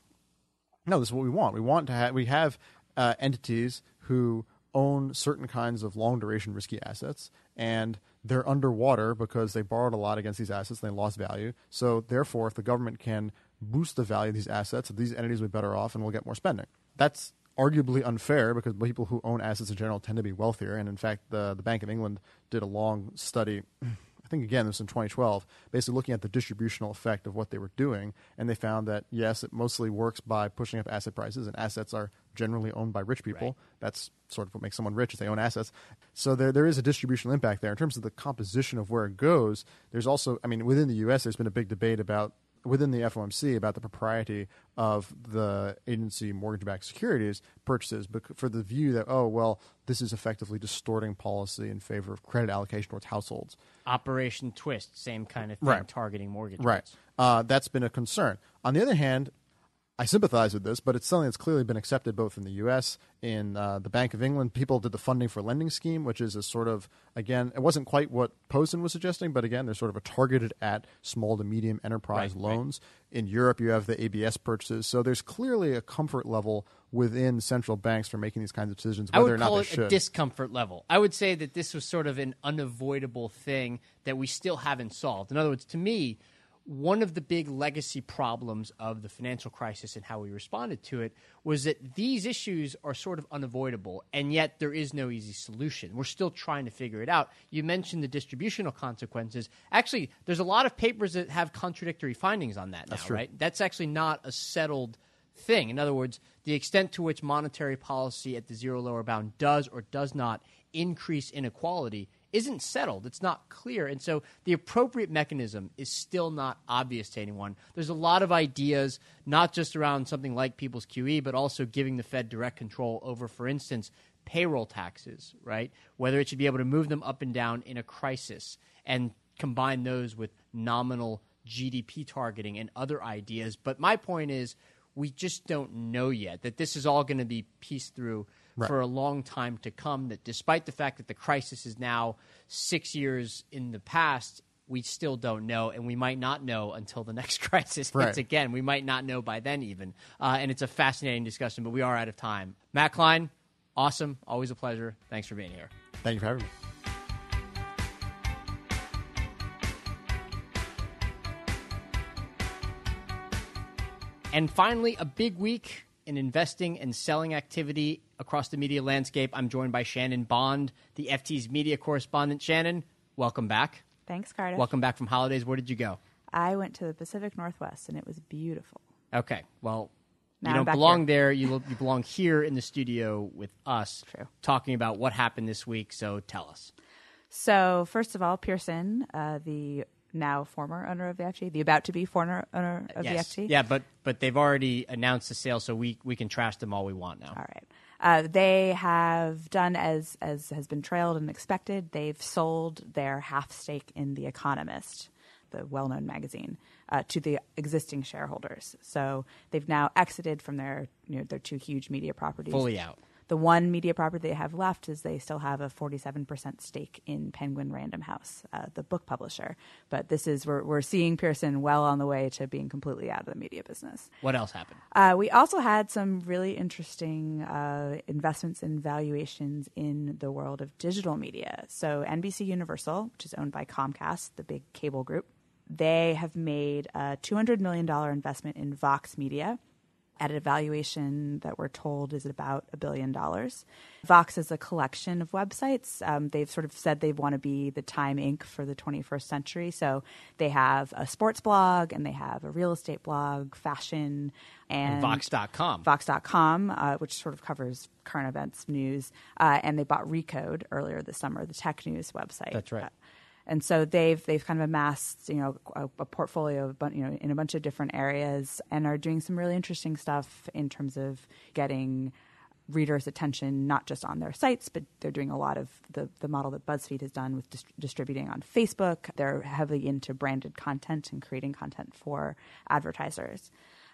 no, this is what we want. We want to have we have uh, entities who own certain kinds of long duration risky assets and they're underwater because they borrowed a lot against these assets and they lost value. So therefore, if the government can boost the value of these assets, these entities will be better off and will get more spending. That's arguably unfair because people who own assets in general tend to be wealthier. And in fact, the the Bank of England did a long study I think again this was in 2012, basically looking at the distributional effect of what they were doing, and they found that yes, it mostly works by pushing up asset prices, and assets are generally owned by rich people. Right. That's sort of what makes someone rich is they own assets. So there there is a distributional impact there in terms of the composition of where it goes. There's also, I mean, within the U.S., there's been a big debate about within the FOMC about the propriety of the agency mortgage-backed securities purchases, but for the view that oh well, this is effectively distorting policy in favor of credit allocation towards households. Operation Twist, same kind of thing, right. targeting mortgage right. Uh, that's been a concern. On the other hand, I sympathize with this, but it's something that's clearly been accepted both in the U.S. in uh, the Bank of England. People did the funding for lending scheme, which is a sort of again, it wasn't quite what Posen was suggesting, but again, there's sort of a targeted at small to medium enterprise right, loans. Right. In Europe, you have the ABS purchases, so there's clearly a comfort level within central banks for making these kinds of decisions. Whether I would or not call they it should. a discomfort level. I would say that this was sort of an unavoidable thing that we still haven't solved. In other words, to me one of the big legacy problems of the financial crisis and how we responded to it was that these issues are sort of unavoidable, and yet there is no easy solution. We're still trying to figure it out. You mentioned the distributional consequences. Actually, there's a lot of papers that have contradictory findings on that now, That's right? That's actually not a settled thing. In other words, the extent to which monetary policy at the zero lower bound does or does not increase inequality isn't settled. It's not clear. And so the appropriate mechanism is still not obvious to anyone. There's a lot of ideas, not just around something like people's QE, but also giving the Fed direct control over, for instance, payroll taxes, right? Whether it should be able to move them up and down in a crisis and combine those with nominal GDP targeting and other ideas. But my point is, we just don't know yet that this is all going to be pieced through right. for a long time to come. That despite the fact that the crisis is now six years in the past, we still don't know, and we might not know until the next crisis right. again. We might not know by then, even. Uh, and it's a fascinating discussion, but we are out of time. Matt Klein, awesome. Always a pleasure. Thanks for being here. Thank you for having me. And finally, a big week in investing and selling activity across the media landscape. I'm joined by Shannon Bond, the FT's media correspondent. Shannon, welcome back. Thanks, Cardiff. Welcome back from holidays. Where did you go? I went to the Pacific Northwest and it was beautiful. Okay. Well, Now you don't belong here. there. You, you belong here in the studio with us, True. talking about what happened this week. So tell us. So, first of all, Pearson, uh, the now former owner of the FT, the about to be former owner of yes. the FT. Yeah, but but they've already announced the sale, so we we can trash them all we want now. All right. Uh, they have done as as has been trailed and expected. They've sold their half stake in The Economist, the well-known magazine, uh, to the existing shareholders. So they've now exited from their you know their two huge media properties. Fully out. The one media property they have left is they still have a 47% stake in Penguin Random House, uh, the book publisher. But this is, we're, we're seeing Pearson well on the way to being completely out of the media business. What else happened? Uh, we also had some really interesting uh, investments and valuations in the world of digital media. So, NBC Universal, which is owned by Comcast, the big cable group, they have made a $200 million investment in Vox Media at a valuation that we're told is about a billion dollars. Vox is a collection of websites. Um, they've sort of said they want to be the Time Inc. for the 21st century. So they have a sports blog and they have a real estate blog, fashion, and, And Vox.com. Vox.com, uh, which sort of covers current events news. Uh, and they bought Recode earlier this summer, the tech news website. That's right. And so they've they've kind of amassed you know a, a portfolio of, you know in a bunch of different areas and are doing some really interesting stuff in terms of getting readers' attention not just on their sites, but they're doing a lot of the the model that BuzzFeed has done with dis- distributing on Facebook. They're heavily into branded content and creating content for advertisers.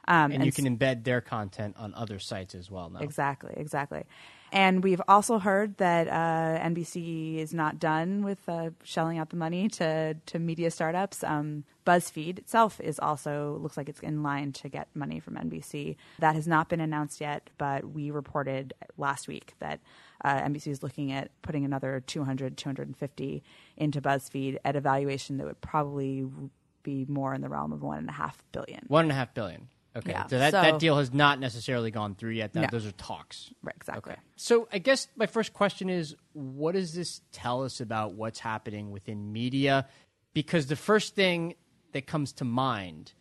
Um, And you s- can embed their content on other sites as well now. Exactly, exactly. And we've also heard that uh, NBC is not done with uh, shelling out the money to, to media startups. Um, BuzzFeed itself is also looks like it's in line to get money from NBC. That has not been announced yet, but we reported last week that uh, NBC is looking at putting another 200, 250 into BuzzFeed at a valuation that would probably be more in the realm of one and a half billion. One and a half billion. Okay. Yeah. So that, So- that deal has not necessarily gone through yet. That, No. Those are talks. Right, exactly. Okay. So I guess my first question is what does this tell us about what's happening within media? Because the first thing that comes to mind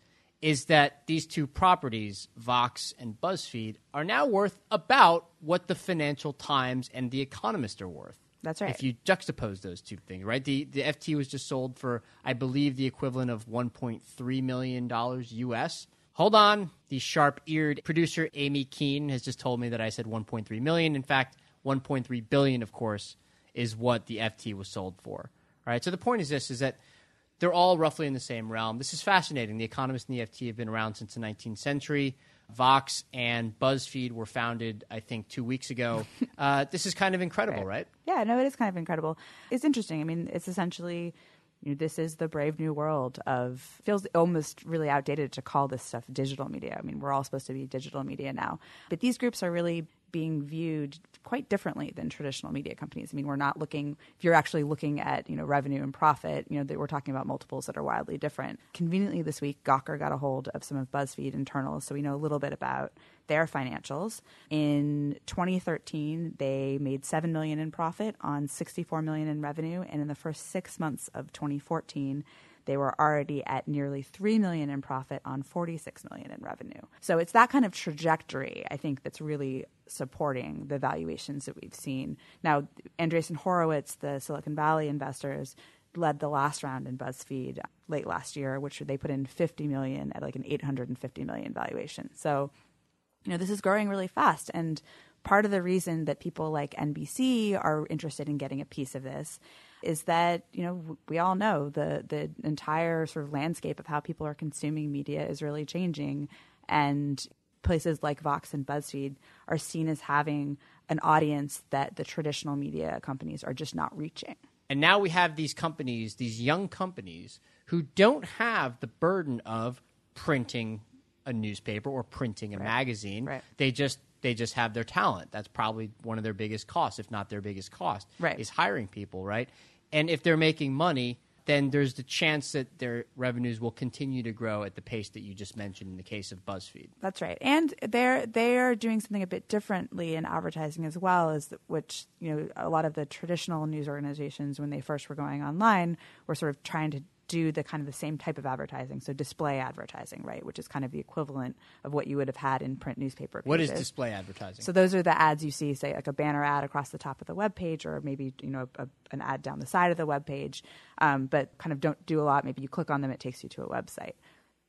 is that these two properties, Vox and BuzzFeed, are now worth about what the Financial Times and The Economist are worth. That's right. If you juxtapose those two things, right? The the FT was just sold for, I believe, the equivalent of 1.3 million dollars US. Hold on, the sharp-eared producer Amy Keene has just told me that I said 1.3 million. In fact, 1.3 billion, of course, is what the FT was sold for. All right. So the point is this: is that they're all roughly in the same realm. This is fascinating. The Economist and the FT have been around since the 19th century. Vox and BuzzFeed were founded, I think, two weeks ago. uh, this is kind of incredible, right? Yeah, no, it is kind of incredible. It's interesting. I mean, it's essentially, you know, this is the brave new world of feels almost really outdated to call this stuff digital media. I mean, we're all supposed to be digital media now, but these groups are really being viewed quite differently than traditional media companies. I mean, we're not looking if you're actually looking at, you know, revenue and profit, you know, that we're talking about multiples that are wildly different. Conveniently this week, Gawker got a hold of some of BuzzFeed internals, so we know a little bit about their financials. In 2013, they made 7 million in profit on 64 million in revenue, and in the first 6 months of 2014, they were already at nearly 3 million in profit on 46 million in revenue. So it's that kind of trajectory I think that's really supporting the valuations that we've seen. Now, Andreessen Horowitz, the Silicon Valley investors, led the last round in BuzzFeed late last year, which they put in 50 million at like an 850 million valuation. So, you know, this is growing really fast and part of the reason that people like NBC are interested in getting a piece of this is that you know we all know the the entire sort of landscape of how people are consuming media is really changing and places like Vox and BuzzFeed are seen as having an audience that the traditional media companies are just not reaching. And now we have these companies, these young companies, who don't have the burden of printing a newspaper or printing a magazine. Right. They just they just have their talent. That's probably one of their biggest costs, if not their biggest cost, Right. is hiring people, right? And if they're making money, then there's the chance that their revenues will continue to grow at the pace that you just mentioned in the case of BuzzFeed. That's right, and they're they are doing something a bit differently in advertising as well, as which you know a lot of the traditional news organizations when they first were going online were sort of trying to do the kind of the same type of advertising, so display advertising, right, which is kind of the equivalent of what you would have had in print newspaper. Pages. What is display advertising? So those are the ads you see, say like a banner ad across the top of the web page, or maybe you know a, an ad down the side of the web page, um, but kind of don't do a lot. Maybe you click on them, it takes you to a website.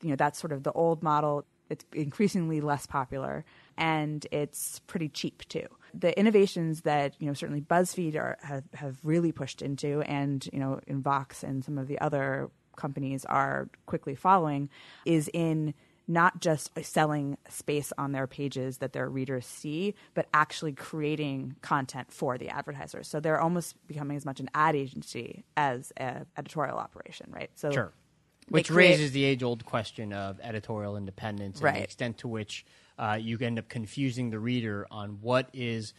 You know that's sort of the old model. It's increasingly less popular, and it's pretty cheap too the innovations that you know certainly BuzzFeed are, have, have really pushed into, and you know in Vox and some of the other companies are quickly following, is in not just selling space on their pages that their readers see, but actually creating content for the advertisers. So they're almost becoming as much an ad agency as an editorial operation, right? So sure. Which create, raises the age old question of editorial independence and right. the extent to which uh, you end up confusing the reader on what is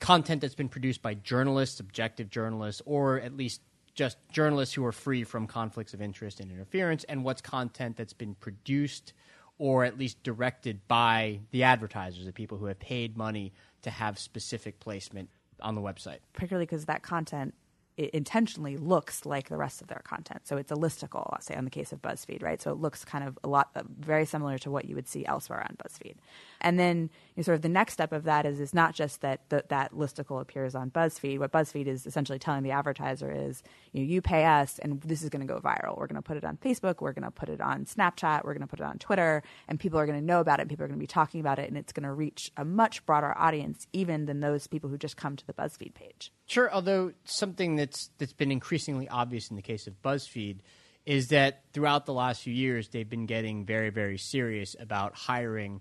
content that's been produced by journalists, objective journalists, or at least just journalists who are free from conflicts of interest and interference, and what's content that's been produced or at least directed by the advertisers, the people who have paid money to have specific placement on the website. Particularly because that content it intentionally looks like the rest of their content. So it's a listicle, I'll say, on the case of BuzzFeed, right? So it looks kind of a lot, uh, very similar to what you would see elsewhere on BuzzFeed. And then you know, sort of the next step of that is, is not just that the, that listicle appears on BuzzFeed. What BuzzFeed is essentially telling the advertiser is, you know, you pay us and this is going to go viral. We're going to put it on Facebook. We're going to put it on Snapchat. We're going to put it on Twitter. And people are going to know about it. And people are going to be talking about it. And it's going to reach a much broader audience, even than those people who just come to the BuzzFeed page. Sure, although something that's that's been increasingly obvious in the case of BuzzFeed is that throughout the last few years they've been getting very very serious about hiring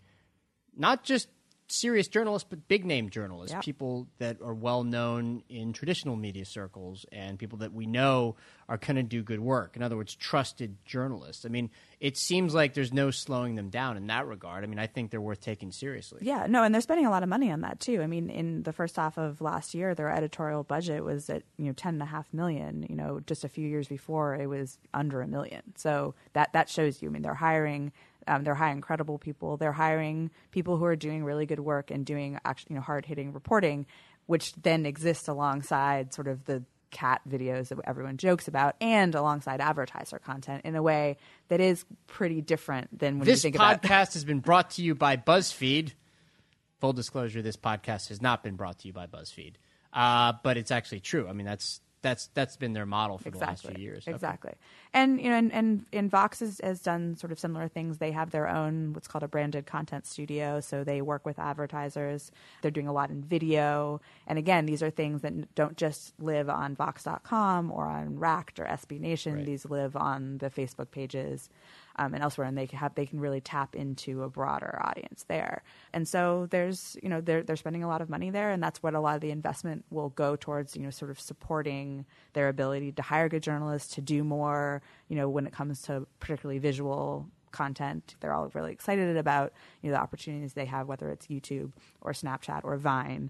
not just serious journalists, but big name journalists, yep. people that are well known in traditional media circles and people that we know are going to do good work. In other words, trusted journalists. I mean, it seems like there's no slowing them down in that regard. I mean, I think they're worth taking seriously. Yeah, no, and they're spending a lot of money on that too. I mean, in the first half of last year, their editorial budget was at you know ten and a half million. You know, just a few years before, it was under a million. So that that shows you. I mean, they're hiring um, they're hiring credible people. They're hiring people who are doing really good work and doing actually, you know, hard hitting reporting, which then exists alongside sort of the cat videos that everyone jokes about and alongside advertiser content in a way that is pretty different than when this you think podcast about podcast has been brought to you by BuzzFeed. Full disclosure, this podcast has not been brought to you by BuzzFeed. Uh, but it's actually true. I mean, that's that's that's been their model for exactly. the last few years. Exactly. Okay. And you know, and, and, and Vox has, has, done sort of similar things. They have their own what's called a branded content studio, so they work with advertisers. They're doing a lot in video, and again, these are things that don't just live on Vox.com or on Racked or SB Nation. Right. These live on the Facebook pages um, and elsewhere, and they can have they can really tap into a broader audience there. And so there's you know they're they're spending a lot of money there, and that's what a lot of the investment will go towards. You know, sort of supporting their ability to hire good journalists to do more. You know, when it comes to particularly visual content they're all really excited about you know the opportunities they have whether it's youtube or snapchat or vine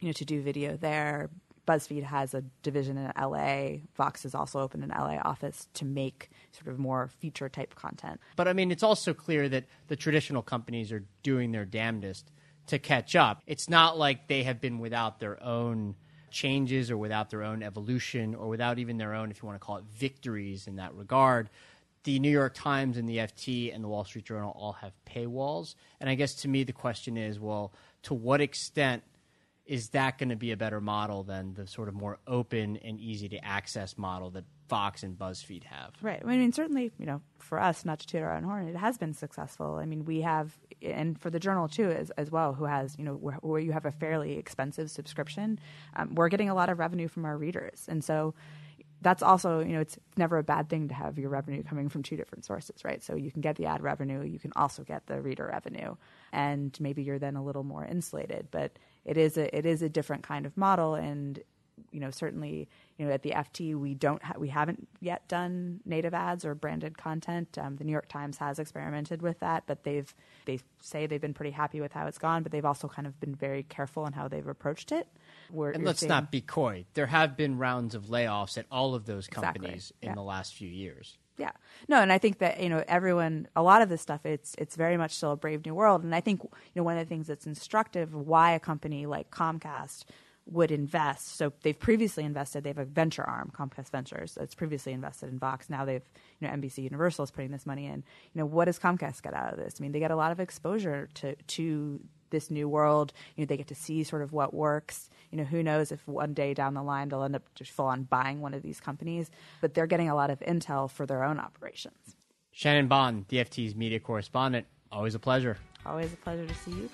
you know to do video there BuzzFeed has a division in LA. Vox has also opened an LA office to make sort of more feature type content. But I mean, it's also clear that the traditional companies are doing their damnedest to catch up. It's not like they have been without their own changes or without their own evolution or without even their own, if you want to call it, victories in that regard. The New York Times and the FT and the Wall Street Journal all have paywalls. And I guess to me, the question is well, to what extent is that going to be a better model than the sort of more open and easy to access model that Vox and BuzzFeed have? Right. I mean, certainly, you know, for us, not to toot our own horn, it has been successful. I mean, we have, and for the journal too, as, as well, who has, you know, where, where you have a fairly expensive subscription, um, we're getting a lot of revenue from our readers. And so, that's also, you know, it's never a bad thing to have your revenue coming from two different sources, right? So you can get the ad revenue, you can also get the reader revenue, and maybe you're then a little more insulated. But it is a it is a different kind of model, and you know, certainly, you know, at the FT, we don't ha- we haven't yet done native ads or branded content. Um, the New York Times has experimented with that, but they've they say they've been pretty happy with how it's gone, but they've also kind of been very careful in how they've approached it. And let's seeing... not be coy. There have been rounds of layoffs at all of those companies exactly. in yeah. the last few years. Yeah. No, and I think that, you know, everyone a lot of this stuff it's it's very much still a brave new world. And I think, you know, one of the things that's instructive why a company like Comcast would invest. So they've previously invested. They have a venture arm, Comcast Ventures, that's previously invested in Vox. Now they've, you know, NBC Universal is putting this money in. You know, what does Comcast get out of this? I mean, they get a lot of exposure to to this new world. You know, they get to see sort of what works. You know, who knows if one day down the line they'll end up just full on buying one of these companies. But they're getting a lot of intel for their own operations. Shannon Bond, the FT's media correspondent. Always a pleasure. Always a pleasure to see you,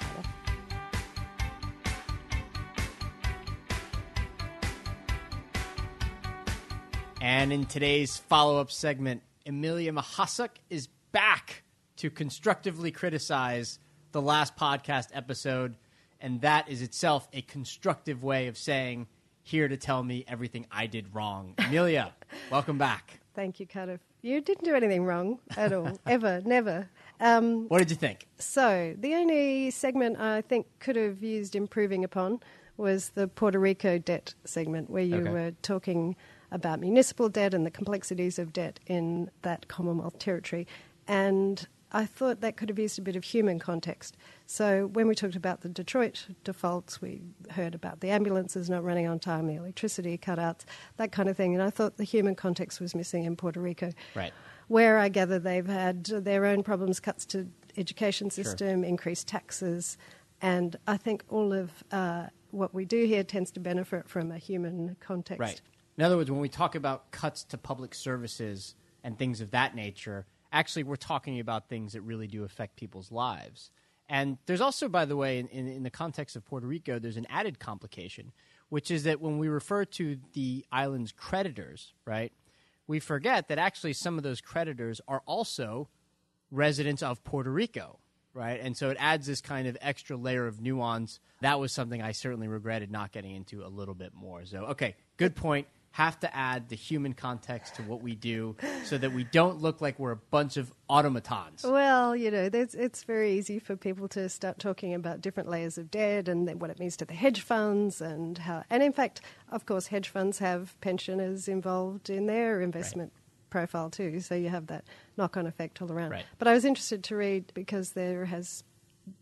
And in today's follow up segment, Amelia Mahasuk is back to constructively criticize the last podcast episode. And that is itself a constructive way of saying, here to tell me everything I did wrong. Amelia, welcome back. Thank you, Cardiff. You didn't do anything wrong at all, ever, never. Um, what did you think? So, the only segment I think could have used improving upon was the Puerto Rico debt segment, where you okay. were talking about municipal debt and the complexities of debt in that Commonwealth territory. And I thought that could have used a bit of human context. So when we talked about the Detroit defaults, we heard about the ambulances not running on time, the electricity cutouts, that kind of thing. And I thought the human context was missing in Puerto Rico. Right. Where I gather they've had their own problems, cuts to education system, sure. increased taxes, and I think all of uh, what we do here tends to benefit from a human context. Right. In other words, when we talk about cuts to public services and things of that nature, actually we're talking about things that really do affect people's lives. And there's also, by the way, in, in, in, the context of Puerto Rico, there's an added complication, which is that when we refer to the island's creditors, right, we forget that actually some of those creditors are also residents of Puerto Rico, right? And so it adds this kind of extra layer of nuance. That was something I certainly regretted not getting into a little bit more. So, okay, good point have to add the human context to what we do so that we don't look like we're a bunch of automatons. Well, you know, it's very easy for people to start talking about different layers of debt and what it means to the hedge funds and how. And in fact, of course, hedge funds have pensioners involved in their investment. Right. Profile too, so you have that knock on effect all around. Right. But I was interested to read because there has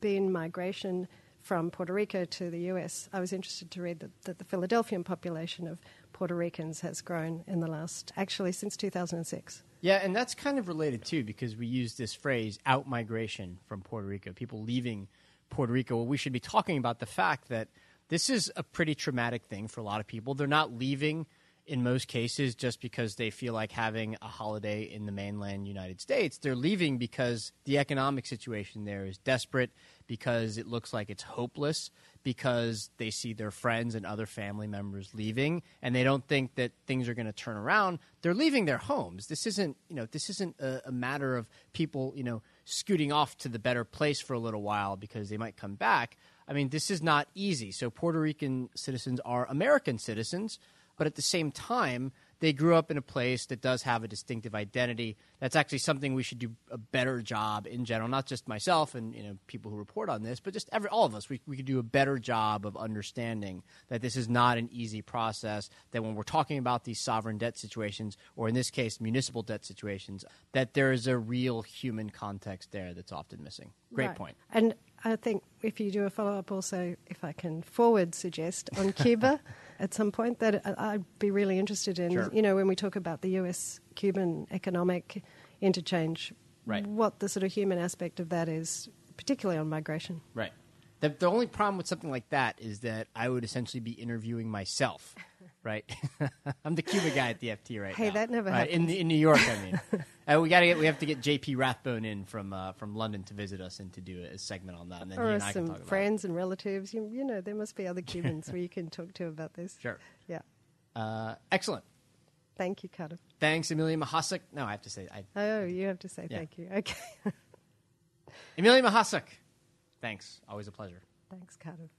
been migration from Puerto Rico to the US. I was interested to read that, that the Philadelphian population of Puerto Ricans has grown in the last, actually, since 2006. Yeah, and that's kind of related too because we use this phrase out migration from Puerto Rico, people leaving Puerto Rico. Well, we should be talking about the fact that this is a pretty traumatic thing for a lot of people. They're not leaving in most cases just because they feel like having a holiday in the mainland United States. They're leaving because the economic situation there is desperate, because it looks like it's hopeless, because they see their friends and other family members leaving and they don't think that things are going to turn around. They're leaving their homes. This isn't, you know, this isn't a, a matter of people, you know, scooting off to the better place for a little while because they might come back. I mean, this is not easy. So Puerto Rican citizens are American citizens but at the same time, they grew up in a place that does have a distinctive identity. That's actually something we should do a better job in general, not just myself and you know people who report on this, but just every, all of us. We, we could do a better job of understanding that this is not an easy process. That when we're talking about these sovereign debt situations, or in this case, municipal debt situations, that there is a real human context there that's often missing. Great right. point. And I think if you do a follow up, also, if I can forward suggest on Cuba. at some point that I'd be really interested in. Sure. You know, when we talk about the U.S. Cuban economic interchange, right. what the sort of human aspect of that is, particularly on migration. Right. The, the only problem with something like that is that I would essentially be interviewing myself, right? I'm the Cuba guy at the FT right hey, now. Hey, that never right? happened. In, in New York, I mean. uh, we got to get we have to get JP Rathbone in from uh, from London to visit us and to do a, segment on that. And then or and some friends and relatives. You, you, know, there must be other Cubans where you can talk to about this. Sure. Yeah. Uh, excellent. Thank you, Cardiff. Thanks, Amelia Mahasuk. No, I have to say. I, oh, you have to say yeah. thank you. Okay. Amelia Mahasuk. Thanks. Always a pleasure. Thanks, Cardiff.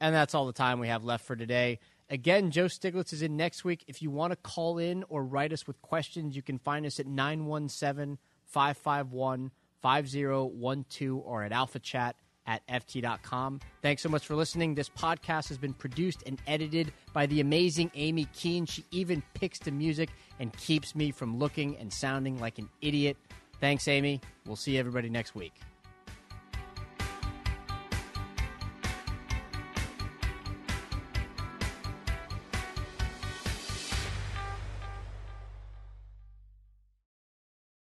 And that's all the time we have left for today. Again, Joe Stiglitz is in next week. If you want to call in or write us with questions, you can find us at 917 551 5012 or at alphachat at ft.com. Thanks so much for listening. This podcast has been produced and edited by the amazing Amy Keene. She even picks the music and keeps me from looking and sounding like an idiot. Thanks, Amy. We'll see everybody next week.